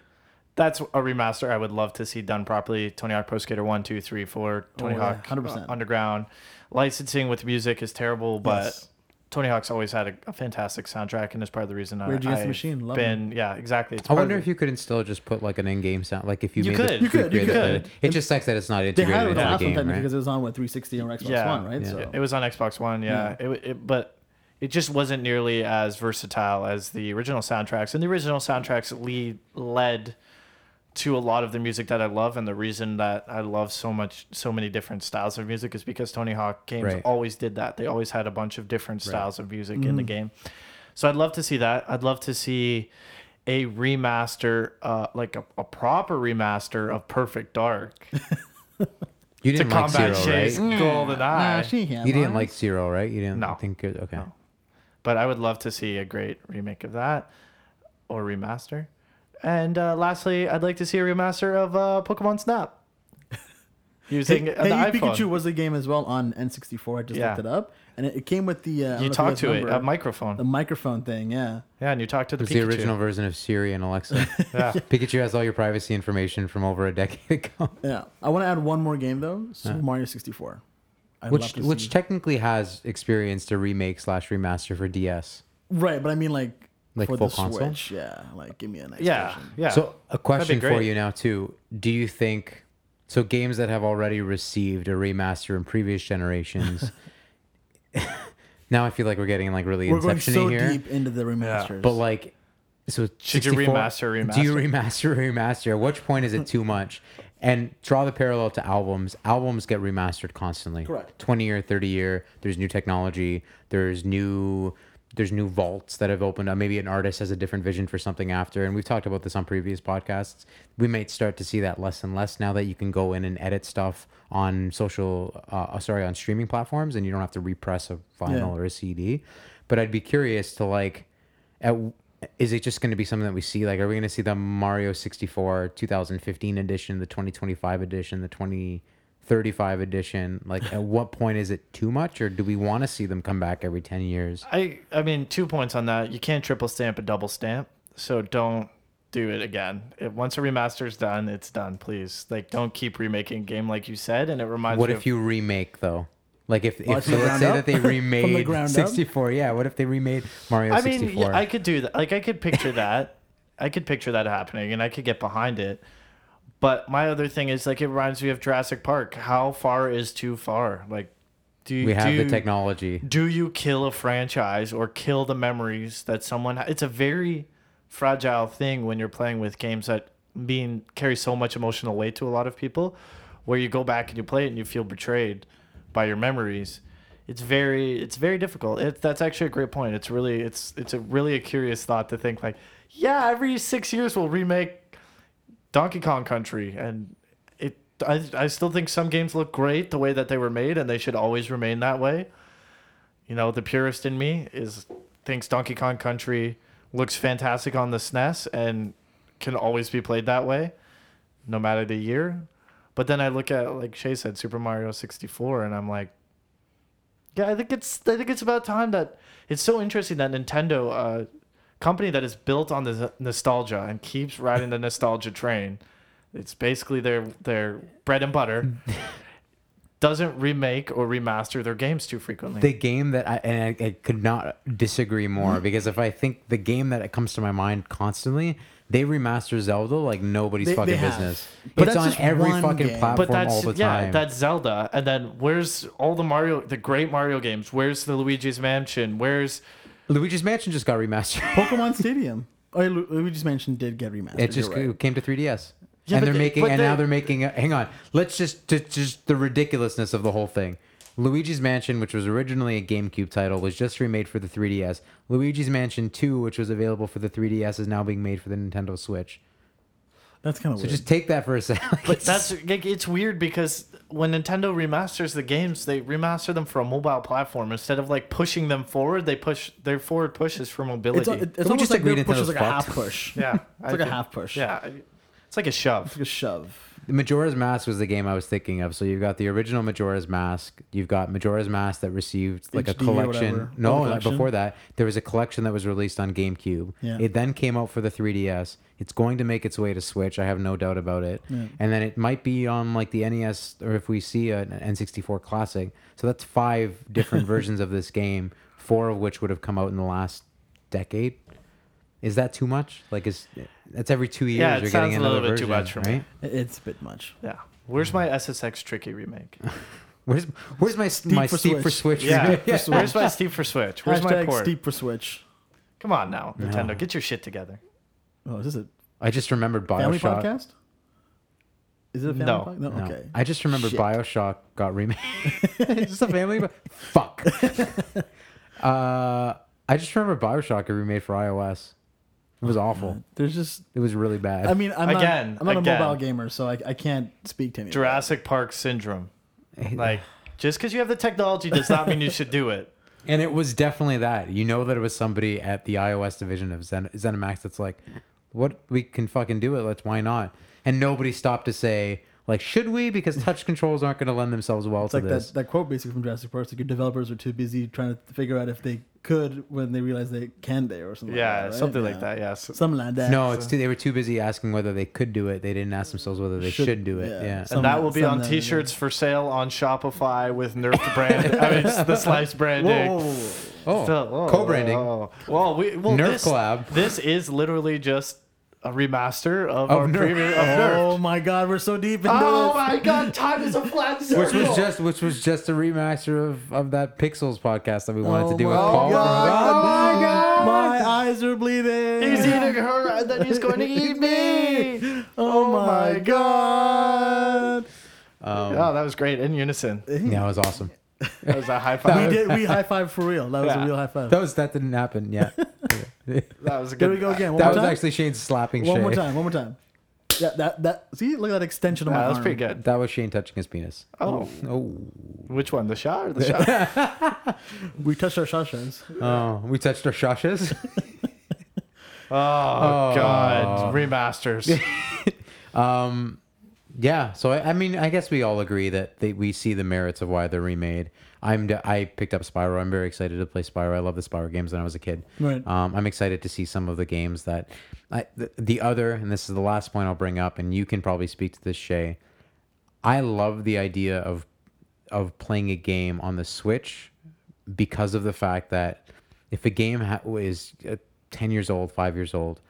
[SPEAKER 1] That's a remaster I would love to see done properly. Tony Hawk Pro Skater 1, 2, 3, 4, Tony
[SPEAKER 3] Oh, yeah,
[SPEAKER 1] Hawk
[SPEAKER 3] 100%.
[SPEAKER 1] uh, Underground. Licensing with music is terrible, but
[SPEAKER 3] Yes.
[SPEAKER 1] Tony Hawk's always had a, a fantastic soundtrack, and it's part of the reason I,
[SPEAKER 3] Rage Against the
[SPEAKER 1] I've
[SPEAKER 3] Machine, love
[SPEAKER 1] been yeah exactly. It's
[SPEAKER 2] I wonder if you could still just put like an in-game sound, like if you,
[SPEAKER 1] You
[SPEAKER 2] made
[SPEAKER 1] could.
[SPEAKER 2] the
[SPEAKER 1] You
[SPEAKER 3] could, you
[SPEAKER 2] recreate the-
[SPEAKER 3] could.
[SPEAKER 2] It just sucks that it's not
[SPEAKER 3] They
[SPEAKER 2] integrated
[SPEAKER 3] had it with
[SPEAKER 2] into
[SPEAKER 3] the
[SPEAKER 2] the
[SPEAKER 3] last
[SPEAKER 2] game, right?
[SPEAKER 3] because it was on what 360 or Xbox
[SPEAKER 1] yeah,
[SPEAKER 3] One, right?
[SPEAKER 2] Yeah.
[SPEAKER 3] So
[SPEAKER 1] It was on Xbox One, yeah. It, it, but it just wasn't nearly as versatile as the original soundtracks. And the original soundtracks lead led to a lot of the music that I love. And the reason that I love so much, so many different styles of music is because Tony Hawk games
[SPEAKER 2] Right.
[SPEAKER 1] always did that. They always had a bunch of different styles of music in the game. So I'd love to see that. I'd love to see a remaster, uh, like a, a proper remaster of Perfect Dark
[SPEAKER 2] You didn't like
[SPEAKER 1] combat
[SPEAKER 2] Zero,
[SPEAKER 1] Chase
[SPEAKER 2] right?
[SPEAKER 1] Golden Eye.
[SPEAKER 3] Nah,
[SPEAKER 2] You didn't
[SPEAKER 3] lie.
[SPEAKER 2] like Zero, right? You didn't
[SPEAKER 1] No.
[SPEAKER 2] think it, okay.
[SPEAKER 1] No. But I would love to see a great remake of that or remaster. And uh, lastly, I'd like to see a remaster of uh, Pokemon Snap using
[SPEAKER 3] Hey,
[SPEAKER 1] the
[SPEAKER 3] hey, You
[SPEAKER 1] iPhone.
[SPEAKER 3] Pikachu was a game as well on N64. I just
[SPEAKER 1] Yeah.
[SPEAKER 3] looked it up, and it, it came with the. Uh, I don't
[SPEAKER 1] you
[SPEAKER 3] if
[SPEAKER 1] talk
[SPEAKER 3] guys
[SPEAKER 1] to it, a microphone.
[SPEAKER 3] the microphone thing. Yeah.
[SPEAKER 1] yeah, and you talk to
[SPEAKER 2] It
[SPEAKER 1] the
[SPEAKER 2] was
[SPEAKER 1] Pikachu.
[SPEAKER 2] the original version of Siri and Alexa.
[SPEAKER 1] Yeah.
[SPEAKER 2] Pikachu has all your privacy information from over a decade ago.
[SPEAKER 3] Yeah. I want to add one more game though. Super Mario 64. I'd
[SPEAKER 2] which which
[SPEAKER 3] see-
[SPEAKER 2] technically has experienced a remake slash remaster for DS.
[SPEAKER 3] right, but I mean like
[SPEAKER 2] Like
[SPEAKER 3] for
[SPEAKER 2] full
[SPEAKER 3] the
[SPEAKER 2] console?
[SPEAKER 3] Switch. Yeah. Like give me a nice
[SPEAKER 1] Yeah,
[SPEAKER 3] version.
[SPEAKER 1] yeah.
[SPEAKER 2] So a question for you now too. Do you think so games that have already received a remaster in previous generations now I feel like we're getting like really
[SPEAKER 3] We're going
[SPEAKER 2] inception
[SPEAKER 3] so
[SPEAKER 2] here.
[SPEAKER 3] deep into the remasters.
[SPEAKER 2] But like so
[SPEAKER 1] Should you
[SPEAKER 2] 64
[SPEAKER 1] remaster,
[SPEAKER 2] Do you
[SPEAKER 1] remaster?
[SPEAKER 2] remaster remaster? At which point is it too much? And draw the parallel to albums. Albums get remastered constantly.
[SPEAKER 3] Correct.
[SPEAKER 2] 20 year, 30 year, there's new technology, there's new there's new vaults that have opened up. Maybe an artist has a different vision for something after. And we've talked about this on previous podcasts. We might start to see that less and less now that you can go in and edit stuff on social, uh, sorry, on streaming platforms and you don't have to repress a vinyl
[SPEAKER 3] Yeah.
[SPEAKER 2] or a CD. But I'd be curious to like, at, is it just going to be something that we see? Like, are we going to see the Mario 64 2015 edition, the 2025 edition, the 2035 edition? Like, at what point is it too much, or do we want to see them come back every 10 years?
[SPEAKER 1] I, I mean, two points on that. You can't triple stamp a double stamp, so don't do it again. If, once a remaster's done, it's done. Please, like, don't keep remaking game like you said. And it reminds
[SPEAKER 2] What
[SPEAKER 1] me
[SPEAKER 2] if
[SPEAKER 1] of,
[SPEAKER 2] you remake though? Like if, if so let's say
[SPEAKER 3] up?
[SPEAKER 2] that they
[SPEAKER 3] From the
[SPEAKER 2] remade
[SPEAKER 3] ground up?
[SPEAKER 2] 64. Yeah, what if they remade Mario
[SPEAKER 1] I mean,
[SPEAKER 2] 64?
[SPEAKER 1] yeah, I could do that. Like, I could picture that. I could picture that happening, and I could get behind it. But my other thing is like it reminds me of Jurassic Park. How far is too far? Like, do you
[SPEAKER 2] we have
[SPEAKER 1] do,
[SPEAKER 2] the technology.
[SPEAKER 1] Do you kill a franchise or kill the memories that someone? It's a very fragile thing when you're playing with games that being carry so much emotional weight to a lot of people, where you go back and you play it and you feel betrayed by your memories. It's very it's very difficult. It, that's actually a great point. It's really it's it's a really a curious thought to think like, yeah, every six years we'll remake Donkey Kong Country, and it I I still think some games look great the way that they were made, and they should always remain that way. You know, the purist in me is thinks Donkey Kong Country looks fantastic on the SNES and can always be played that way, no matter the year. But then I look at like Shay said, Super Mario sixty four, and I'm like, yeah, I think it's I think it's about time that it's so interesting that Nintendo, uh, company that is built on the nostalgia and keeps riding the nostalgia train, it's basically their their bread and butter. doesn't remake or remaster their games too frequently.
[SPEAKER 2] the game that I and I, I could not disagree more mm. because if I think the game that comes to my mind constantly, they remaster Zelda like nobody's
[SPEAKER 3] They-
[SPEAKER 2] fucking
[SPEAKER 3] they
[SPEAKER 2] business.
[SPEAKER 3] But
[SPEAKER 2] it's
[SPEAKER 3] that's
[SPEAKER 2] on every fucking
[SPEAKER 3] game.
[SPEAKER 2] platform
[SPEAKER 1] but that's
[SPEAKER 2] all the
[SPEAKER 1] yeah,
[SPEAKER 2] time.
[SPEAKER 1] that's Zelda. And then where's all the Mario, the great Mario games? Where's the Luigi's Mansion? Where's
[SPEAKER 2] Luigi's Mansion just got remastered.
[SPEAKER 3] Pokemon Stadium. Oh, yeah, Lu- Luigi's Mansion did get remastered.
[SPEAKER 2] It just
[SPEAKER 3] you're right.
[SPEAKER 2] came to 3DS.
[SPEAKER 1] Yeah,
[SPEAKER 2] and
[SPEAKER 1] but
[SPEAKER 2] they're
[SPEAKER 1] they-
[SPEAKER 2] making,
[SPEAKER 1] but
[SPEAKER 2] and now
[SPEAKER 1] they-
[SPEAKER 2] they're making. A, hang on, let's just, just, just the ridiculousness of the whole thing. Luigi's Mansion, which was originally a GameCube title, was just remade for the 3DS. Luigi's Mansion 2, which was available for the 3DS, is now being made for the Nintendo Switch.
[SPEAKER 3] That's kind of
[SPEAKER 2] So
[SPEAKER 3] weird.
[SPEAKER 2] just take that for a second.
[SPEAKER 1] But that's like, it's weird because when Nintendo remasters the games, they remaster them for a mobile platform instead of like pushing them forward. They push their forward pushes for mobility.
[SPEAKER 3] it's, it- it's
[SPEAKER 2] we
[SPEAKER 3] almost
[SPEAKER 2] just
[SPEAKER 3] like their push is
[SPEAKER 2] Nintendo's
[SPEAKER 3] like a half push.
[SPEAKER 1] yeah,
[SPEAKER 3] It's
[SPEAKER 1] I
[SPEAKER 3] like a half push.
[SPEAKER 1] Yeah, it's like a shove.
[SPEAKER 3] It's like a shove.
[SPEAKER 2] Majora's Mask was the game I was thinking of. So you've got the original Majora's Mask. You've got Majora's Mask that received like a
[SPEAKER 3] HD whatever.
[SPEAKER 2] collection. No,
[SPEAKER 3] collection?
[SPEAKER 2] before that, there was a collection that was released on GameCube.
[SPEAKER 3] Yeah.
[SPEAKER 2] It then came out for the 3DS. It's going to make its way to Switch. I have no doubt about it.
[SPEAKER 3] Yeah.
[SPEAKER 2] And then it might be on like the NES or if we see an N64 Classic. So that's five different versions of this game four of which would have come out in the last decade. Is that too much? Like, is that's every two years
[SPEAKER 1] Yeah, it
[SPEAKER 2] you're
[SPEAKER 1] sounds
[SPEAKER 2] getting
[SPEAKER 1] a little bit too much for me.
[SPEAKER 2] right?
[SPEAKER 3] It's a bit much.
[SPEAKER 1] Yeah. Where's my SSX Tricky remake?
[SPEAKER 2] Where's where's my my
[SPEAKER 3] for
[SPEAKER 2] Steep for
[SPEAKER 3] Switch.
[SPEAKER 2] Switch?
[SPEAKER 1] Yeah. Where's my Steep for Switch? Where's my
[SPEAKER 3] Hashtag
[SPEAKER 1] port?
[SPEAKER 3] steep for Switch.
[SPEAKER 1] Come on now, Nintendo,
[SPEAKER 2] No.
[SPEAKER 1] get your shit together.
[SPEAKER 3] Oh, is this a
[SPEAKER 2] I just remembered
[SPEAKER 3] family
[SPEAKER 2] Bioshock.
[SPEAKER 3] podcast? Is it a family
[SPEAKER 1] No.
[SPEAKER 3] podcast? No.
[SPEAKER 2] No.
[SPEAKER 3] Okay.
[SPEAKER 2] I just remembered
[SPEAKER 3] Shit.
[SPEAKER 2] Bioshock got remade. It's just a family. But fuck. uh, I just remember Bioshock got remade for iOS. It was awful.
[SPEAKER 3] Uh, there's just.
[SPEAKER 2] It was really bad.
[SPEAKER 3] I mean, I'm
[SPEAKER 1] Again,
[SPEAKER 3] not. I'm not
[SPEAKER 1] again.
[SPEAKER 3] a mobile gamer, so I, I can't speak to any. of that.
[SPEAKER 1] Jurassic Park syndrome. Like, just because you have the technology does not mean you should do it.
[SPEAKER 2] and it was definitely that. You know that it was somebody at the iOS division of Zen- ZeniMax that's like, "What we can fucking do it. Let's why not?" And nobody stopped to say like, "Should we?" Because touch controls aren't going to lend themselves well
[SPEAKER 3] It's
[SPEAKER 2] to
[SPEAKER 3] like
[SPEAKER 2] this.
[SPEAKER 3] that, that quote basically from Jurassic Park. It's like your developers are too busy trying to figure out if they could when they realize they can they or something.
[SPEAKER 1] Yeah,
[SPEAKER 3] like that, right?
[SPEAKER 1] something like
[SPEAKER 3] Yeah.
[SPEAKER 1] that. Yes.
[SPEAKER 3] Something like that.
[SPEAKER 2] no, it's too, they were too busy asking whether they could do it. They didn't ask themselves whether they should,
[SPEAKER 3] Should-
[SPEAKER 2] do it.
[SPEAKER 3] yeah.
[SPEAKER 2] Yeah.
[SPEAKER 3] Some-
[SPEAKER 1] and that will be on T-shirts for sale on Shopify with Nerf brand. I mean, it's the slice branding.
[SPEAKER 3] Whoa, whoa, oh, whoa, whoa.
[SPEAKER 2] Oh,
[SPEAKER 1] Still- oh,
[SPEAKER 2] co-branding.
[SPEAKER 1] oh. Well, we well,
[SPEAKER 2] Nerf
[SPEAKER 1] this,
[SPEAKER 2] collab.
[SPEAKER 1] This is literally just a remaster of,
[SPEAKER 2] Of
[SPEAKER 1] our
[SPEAKER 2] Nerf.
[SPEAKER 1] previous of Nerf.
[SPEAKER 3] Oh my God, we're so deep into
[SPEAKER 1] Oh
[SPEAKER 3] this.
[SPEAKER 1] my God! Time is a flat circle.
[SPEAKER 2] Which was just which was just a remaster of, of that Pixels podcast that we wanted
[SPEAKER 3] Oh
[SPEAKER 2] to do with
[SPEAKER 3] my
[SPEAKER 2] Paul.
[SPEAKER 3] God.
[SPEAKER 1] Oh my God.
[SPEAKER 3] My eyes are bleeding.
[SPEAKER 1] He's eating her, and then he's going to eat me.
[SPEAKER 3] Oh my God.
[SPEAKER 2] Um,
[SPEAKER 1] Oh, that was great in unison.
[SPEAKER 2] yeah, it was awesome.
[SPEAKER 1] That was a high
[SPEAKER 3] We
[SPEAKER 1] five.
[SPEAKER 3] did. We high five for real. That was
[SPEAKER 1] Yeah.
[SPEAKER 3] a real high five.
[SPEAKER 2] That was that didn't happen yet.
[SPEAKER 1] That was a
[SPEAKER 3] There we go again. One
[SPEAKER 2] that
[SPEAKER 3] more
[SPEAKER 2] was
[SPEAKER 3] time.
[SPEAKER 2] actually Shane slapping Shane.
[SPEAKER 3] one
[SPEAKER 2] Shay.
[SPEAKER 3] more time. One more time. Yeah, that that. See, look at that extension of
[SPEAKER 1] Yeah,
[SPEAKER 3] my
[SPEAKER 1] that was
[SPEAKER 3] arm.
[SPEAKER 1] pretty good.
[SPEAKER 2] That was Shane touching his penis.
[SPEAKER 1] Oh,
[SPEAKER 2] Oh,
[SPEAKER 1] which one? The shot or the shot?
[SPEAKER 3] We touched our shashas.
[SPEAKER 2] oh, we touched our shashes.
[SPEAKER 1] Oh, God! Remasters.
[SPEAKER 2] Um, yeah. So I, I mean, I guess we all agree that they, we see the merits of why they're remade. I'm I picked up Spyro. I'm very excited to play Spyro. I love the Spyro games when I was a kid.
[SPEAKER 3] Right.
[SPEAKER 2] Um, I'm excited to see some of the games that I, the, the other, and this is the last point I'll bring up, and you can probably speak to this, Shay. I love the idea of of playing a game on the Switch because of the fact that if a game ha- is uh, 10 years old, 5 years old,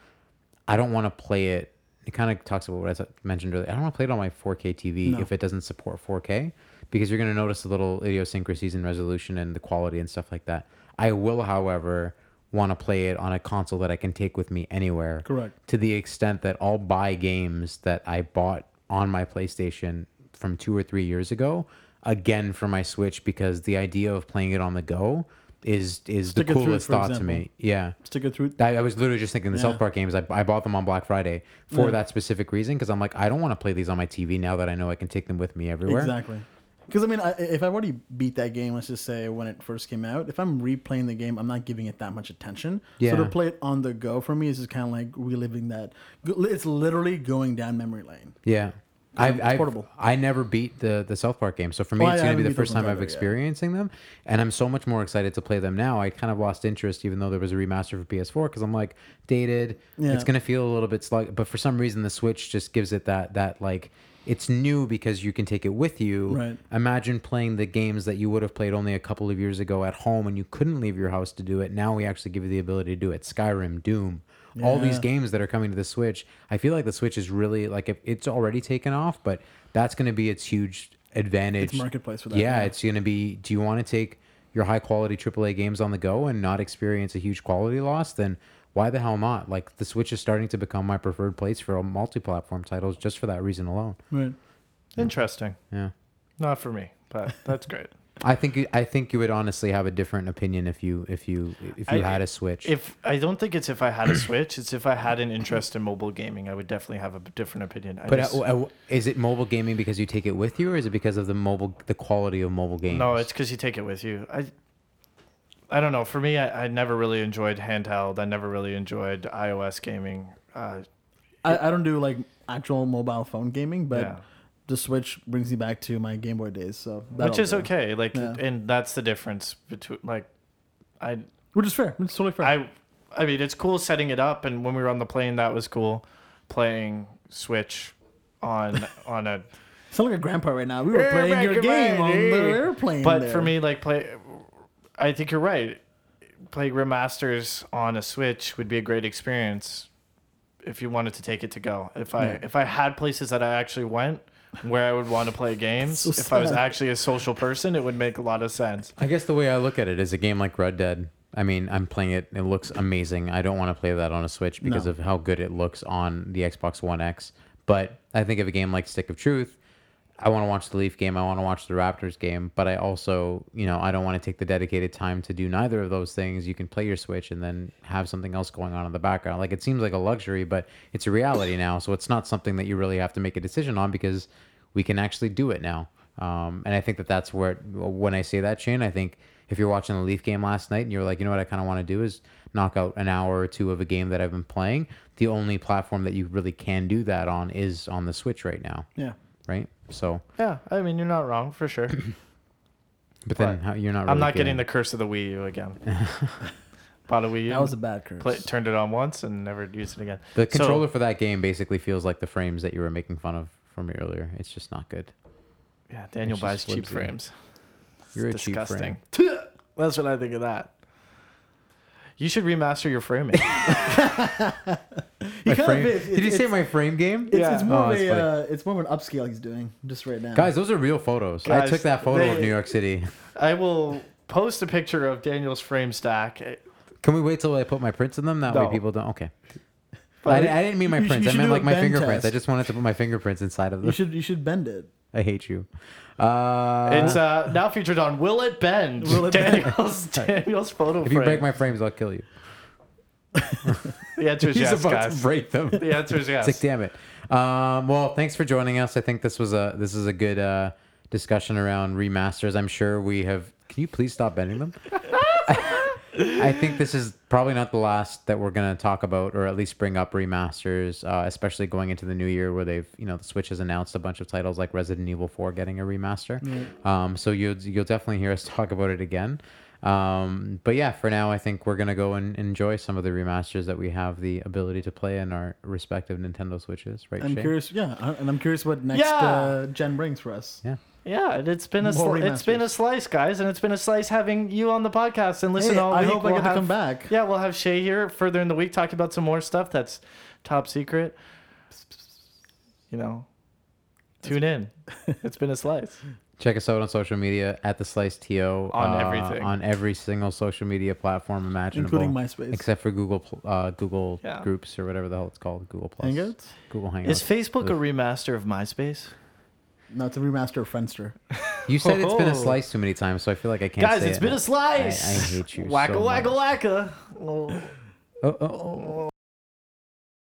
[SPEAKER 2] I don't want to play it. It kind of talks about what I mentioned earlier. I don't want to play it on my 4K TV
[SPEAKER 3] No.
[SPEAKER 2] if it doesn't support 4K because you're going to notice the little idiosyncrasies in resolution and the quality and stuff like that. I will, however, want to play it on a console that I can take with me anywhere
[SPEAKER 3] Correct.
[SPEAKER 2] to the extent that I'll buy games that I bought on my PlayStation from two or three years ago again for my Switch because the idea of playing it on the go is is
[SPEAKER 3] Stick
[SPEAKER 2] the
[SPEAKER 3] it through,
[SPEAKER 2] coolest
[SPEAKER 3] for
[SPEAKER 2] thought to
[SPEAKER 3] example.
[SPEAKER 2] me. Yeah.
[SPEAKER 3] Stick it through.
[SPEAKER 2] I, I was literally just thinking the
[SPEAKER 3] Yeah.
[SPEAKER 2] South Park games. I, I bought them on Black Friday for
[SPEAKER 3] Yeah.
[SPEAKER 2] that specific reason because I'm like, I don't want to play these on my TV now that I know I can take them with me everywhere.
[SPEAKER 3] Exactly. Because I mean, I, if I've already beat that game, let's just say when it first came out, if I'm replaying the game, I'm not giving it that much attention.
[SPEAKER 2] Yeah.
[SPEAKER 3] So to play it on the go for me is just kind of like reliving that. It's literally going down memory lane.
[SPEAKER 2] Yeah. I've, I've,
[SPEAKER 3] portable.
[SPEAKER 2] I never beat the, the South Park game. So for me,
[SPEAKER 3] Oh,
[SPEAKER 2] it's going to be the first time I've
[SPEAKER 3] either, yeah.
[SPEAKER 2] experiencing them. And I'm so much more excited to play them now. I kind of lost interest, even though there was a remaster for PS4, because I'm like, dated.
[SPEAKER 3] Yeah.
[SPEAKER 2] It's going to feel a little bit slug. But for some reason, the Switch just gives it that, that like, it's new because you can take it with you.
[SPEAKER 3] Right.
[SPEAKER 2] Imagine playing the games that you would have played only a couple of years ago at home and you couldn't leave your house to do it. Now we actually give you the ability to do it. Skyrim, Doom, all these games that are coming to the Switch. I feel like the Switch is really like if it's already taken off, but that's going to be its huge advantage.
[SPEAKER 3] It's marketplace for that,
[SPEAKER 2] Yeah,
[SPEAKER 3] yeah.
[SPEAKER 2] it's going to be. Do you want to take your high quality AAA games on the go and not experience a huge quality loss? Then why the hell not? Like the Switch is starting to become my preferred place for multi-platform titles just for that reason alone.
[SPEAKER 3] Right.
[SPEAKER 1] Interesting.
[SPEAKER 2] Yeah.
[SPEAKER 1] Not for me, but that's great.
[SPEAKER 2] I think you- I think you would honestly have a different opinion if you if you if you
[SPEAKER 1] I-
[SPEAKER 2] had a Switch.
[SPEAKER 1] If I don't think it's if I had a Switch, it's if I had an interest in mobile gaming, I would definitely have a different opinion. I
[SPEAKER 2] but
[SPEAKER 1] just-
[SPEAKER 2] uh, uh, is it mobile gaming because you take it with you, or is it because of the mobile the quality of mobile games?
[SPEAKER 1] No, it's because you take it with you. I, I don't know. For me, I, I never really enjoyed handheld. I never really enjoyed iOS gaming. Uh,
[SPEAKER 3] I, I don't do like actual mobile phone gaming, but
[SPEAKER 1] Yeah.
[SPEAKER 3] The Switch brings me back to my Game Boy days. So
[SPEAKER 1] which is
[SPEAKER 3] do.
[SPEAKER 1] okay. Like,
[SPEAKER 3] Yeah.
[SPEAKER 1] and that's the difference between like, I,
[SPEAKER 3] Which is fair. It's totally fair.
[SPEAKER 1] I, I mean, it's cool setting it up, and when we were on the plane, that was cool. Playing Switch on on a
[SPEAKER 3] sound like a grandpa right now. We were playing
[SPEAKER 1] back
[SPEAKER 3] your game on the airplane.
[SPEAKER 1] But
[SPEAKER 3] there.
[SPEAKER 1] for me, like play, I think you're right. playing remasters on a Switch would be a great experience if you wanted to take it to go. If I
[SPEAKER 3] Yeah.
[SPEAKER 1] if I had places that I actually went where I would want to play games,
[SPEAKER 3] So
[SPEAKER 1] if I was actually a social person, it would make a lot of sense.
[SPEAKER 2] I guess the way I look at it is a game like Red Dead. I mean, I'm playing it. It looks amazing. I don't want to play that on a Switch because
[SPEAKER 3] No.
[SPEAKER 2] of how good it looks on the Xbox One X. But I think of a game like Stick of Truth. I want to watch the Leaf game. I want to watch the Raptors game. But I also, you know, I don't want to take the dedicated time to do neither of those things. You can play your Switch and then have something else going on in the background. Like it seems like a luxury, but it's a reality now. So it's not something that you really have to make a decision on because we can actually do it now. Um, and I think that that's where, when I say that, Shane, I think if you're watching the Leaf game last night and you're like, you know what, I kind of want to do is knock out an hour or two of a game that I've been playing. The only platform that you really can do that on is on the Switch right now,
[SPEAKER 3] Yeah.
[SPEAKER 2] Right? So,
[SPEAKER 1] Yeah, I mean you're not wrong for sure.
[SPEAKER 2] but then
[SPEAKER 1] But
[SPEAKER 2] how, you're not. Really
[SPEAKER 1] I'm not getting
[SPEAKER 2] feeling-
[SPEAKER 1] the curse of the Wii U again. Bought a Wii U.
[SPEAKER 3] That was a bad curse.
[SPEAKER 1] play, turned it on once and never used it again.
[SPEAKER 2] The
[SPEAKER 1] So-
[SPEAKER 2] controller for that game basically feels like the frames that you were making fun of for me earlier. It's just not good.
[SPEAKER 1] Yeah, Daniel
[SPEAKER 2] It's
[SPEAKER 1] buys
[SPEAKER 2] just
[SPEAKER 1] cheap
[SPEAKER 2] flimsy.
[SPEAKER 1] frames.
[SPEAKER 2] You're a
[SPEAKER 1] It's
[SPEAKER 2] cheap
[SPEAKER 1] disgusting.
[SPEAKER 2] frame.
[SPEAKER 1] That's what I think of that. You should remaster your framing.
[SPEAKER 2] My
[SPEAKER 3] kind of
[SPEAKER 2] frame-
[SPEAKER 3] is.
[SPEAKER 2] Did you say my frame game?
[SPEAKER 3] It's,
[SPEAKER 1] Yeah.
[SPEAKER 3] it's more
[SPEAKER 2] Oh,
[SPEAKER 3] of a uh, it's more of an upscale he's doing just right now.
[SPEAKER 2] Guys, those are real photos. I took that photo of New York City.
[SPEAKER 1] I will post a picture of Daniel's frame stack.
[SPEAKER 2] Can we wait till I put my prints in them? That
[SPEAKER 1] No.
[SPEAKER 2] way people don't. Okay. I, I didn't mean my prints.
[SPEAKER 3] you
[SPEAKER 2] I meant like my
[SPEAKER 3] bend
[SPEAKER 2] fingerprints. I just wanted to put my fingerprints inside of them.
[SPEAKER 3] you
[SPEAKER 2] them.
[SPEAKER 3] should you should bend it.
[SPEAKER 2] I hate you. Uh,
[SPEAKER 1] it's uh, now featured on Will It Bend?
[SPEAKER 3] Will It Bend?
[SPEAKER 1] Daniel's Daniel's photo
[SPEAKER 2] if you
[SPEAKER 1] frame.
[SPEAKER 2] break my frames, I'll kill you.
[SPEAKER 1] the answer is
[SPEAKER 2] He's
[SPEAKER 1] yes,
[SPEAKER 2] about
[SPEAKER 1] guys.
[SPEAKER 2] to break them.
[SPEAKER 1] The answer is yes.
[SPEAKER 2] It's like, damn it. Um, well, thanks for joining us. I think this was a this is a good uh, discussion around remasters. I'm sure we have. Can you please stop bending them? I think this is probably not the last that we're gonna talk about, or at least bring up remasters, uh, especially going into the new year where they've, you know, the Switch has announced a bunch of titles like Resident Evil 4 getting a remaster. Um, so you'll you'll definitely hear us talk about it again. Um, but yeah, for now, I think we're gonna go and enjoy some of the remasters that we have the ability to play in our respective Nintendo Switches. Right?
[SPEAKER 3] I'm
[SPEAKER 2] Shane?
[SPEAKER 3] curious, yeah, and I'm curious what next
[SPEAKER 1] Yeah.
[SPEAKER 3] uh, gen brings for us.
[SPEAKER 2] Yeah.
[SPEAKER 1] Yeah, it's been a
[SPEAKER 3] More
[SPEAKER 1] sli- it's been a slice, guys, and it's been a slice having you on the podcast and listen
[SPEAKER 3] Hey,
[SPEAKER 1] all
[SPEAKER 3] I
[SPEAKER 1] week.
[SPEAKER 3] hope I
[SPEAKER 1] We'll
[SPEAKER 3] get to come back.
[SPEAKER 1] Yeah, we'll have Shay here further in the week talking about some more stuff that's top secret. You know, tune in. it's been a slice.
[SPEAKER 2] Check us out on social media at the Slice To
[SPEAKER 1] On
[SPEAKER 2] uh,
[SPEAKER 1] everything.
[SPEAKER 2] on every single social media platform imaginable,
[SPEAKER 3] including MySpace.
[SPEAKER 2] except for Google uh, Google
[SPEAKER 1] Yeah.
[SPEAKER 2] Groups or whatever the hell it's called, Google Plus,
[SPEAKER 3] Hangouts?
[SPEAKER 2] Google Hangouts.
[SPEAKER 1] Is Facebook a remaster of MySpace?
[SPEAKER 3] No, it's a remaster of Friendster.
[SPEAKER 2] you said it's been a slice too many times, so I feel like I can't.
[SPEAKER 1] Guys,
[SPEAKER 2] say
[SPEAKER 1] it's
[SPEAKER 2] it
[SPEAKER 1] been
[SPEAKER 2] now.
[SPEAKER 1] a slice.
[SPEAKER 2] I, I hate you.
[SPEAKER 1] Wacka
[SPEAKER 2] so
[SPEAKER 1] wacka
[SPEAKER 2] much.
[SPEAKER 1] wacka. Oh.
[SPEAKER 2] Oh, oh, oh.